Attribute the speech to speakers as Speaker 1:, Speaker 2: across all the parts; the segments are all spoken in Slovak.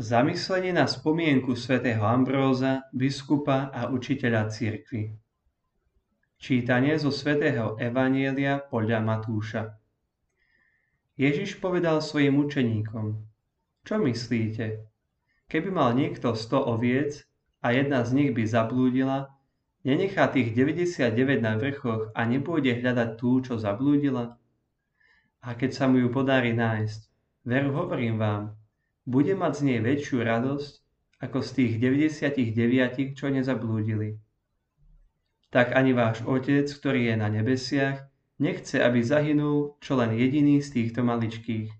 Speaker 1: Zamyslenie na spomienku svätého Ambróza, biskupa a učiteľa cirkvi. Čítanie zo svätého Evanielia podľa Matúša. Ježiš povedal svojim učeníkom, čo myslíte? Keby mal niekto 100 oviec a jedna z nich by zablúdila, nenechá tých 99 na vrchoch a nepôjde hľadať tú, čo zablúdila? A keď sa mu ju podarí nájsť, veru hovorím vám, bude mať z nej väčšiu radosť ako z tých 99, čo nezablúdili. Tak ani váš Otec, ktorý je na nebesiach, nechce, aby zahynul čo len jediný z týchto maličkých.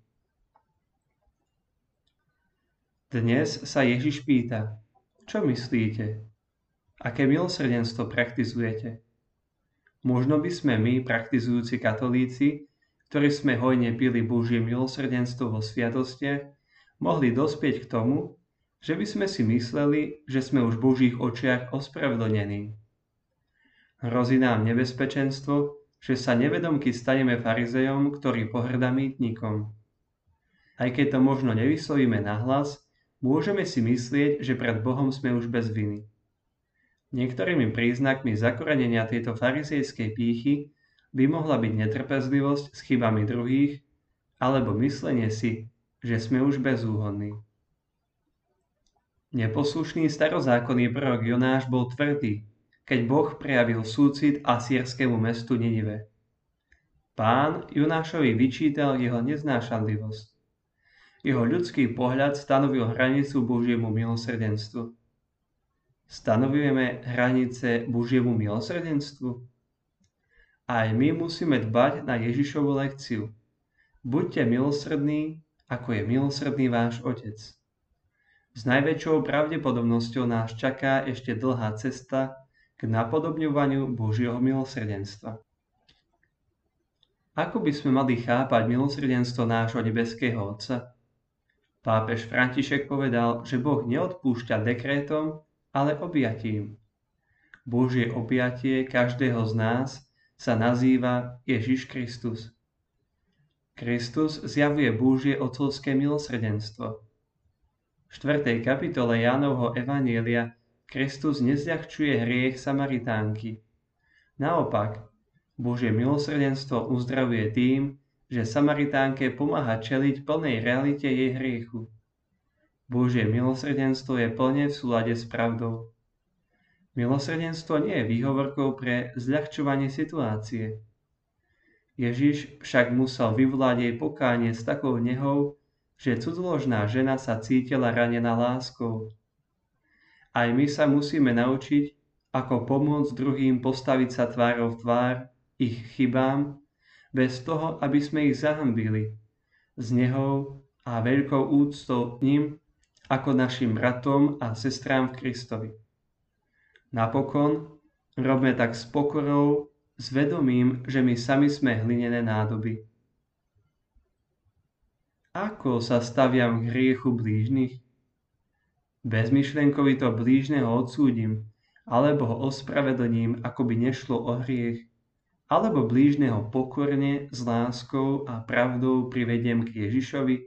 Speaker 1: Dnes sa Ježiš pýta, čo myslíte? Aké milosrdenstvo praktizujete? Možno by sme my, praktizujúci katolíci, ktorí sme hojne pili Božie milosrdenstvo vo sviatostiach, mohli dospieť k tomu, že by sme si mysleli, že sme už v Božích očiach ospravedlnení. Hrozí nám nebezpečenstvo, že sa nevedomky staneme farizejom, ktorý pohrda mýtnikom. Aj keď to možno nevyslovíme nahlas, môžeme si myslieť, že pred Bohom sme už bez viny. Niektorými príznakmi zakorenenia tejto farizejskej pýchy by mohla byť netrpezlivosť s chybami druhých, alebo myslenie si, že sme už bezúhodní. Neposlušný starozákonný prorok Jonáš bol tvrdý, keď Boh prejavil súcit asýrskému mestu Ninive. Pán Jonášovi vyčítal jeho neznášanlivosť. Jeho ľudský pohľad stanovil hranicu Božiemu milosrdenstvu. Stanovujeme hranice Božiemu milosrdenstvu? Aj my musíme dbať na Ježišovu lekciu. Buďte milosrdní, ako je milosrdný váš Otec. S najväčšou pravdepodobnosťou nás čaká ešte dlhá cesta k napodobňovaniu Božieho milosrdenstva. Ako by sme mali chápať milosrdenstvo nášho nebeského Otca? Pápež František povedal, že Boh neodpúšťa dekrétom, ale objatím. Božie objatie každého z nás sa nazýva Ježiš Kristus. Kristus zjavuje Božie otcovské milosrdenstvo. V 4. kapitole Jánovho Evanielia Kristus nezľahčuje hriech Samaritánky. Naopak, Božie milosrdenstvo uzdravuje tým, že Samaritánke pomáha čeliť plnej realite jej hriechu. Božie milosrdenstvo je plne v súlade s pravdou. Milosrdenstvo nie je výhovorkou pre zľahčovanie situácie. Ježiš však musel vyvolať jej pokánie s takou nehou, že cudzoložná žena sa cítila ranená láskou. Aj my sa musíme naučiť, ako pomôcť druhým postaviť sa tvárou v tvár ich chybám, bez toho, aby sme ich zahambili, s nehou a veľkou úctou ním, ako našim bratom a sestrám v Kristovi. Napokon robme tak s pokorou s vedomím, že my sami sme hlinené nádoby. Ako sa staviam k hriechu blížnych? Bezmyšlenkovito blížneho odsúdim, alebo ho ospravedlním, ako by nešlo o hriech, alebo blížneho pokorne, s láskou a pravdou privediem k Ježišovi?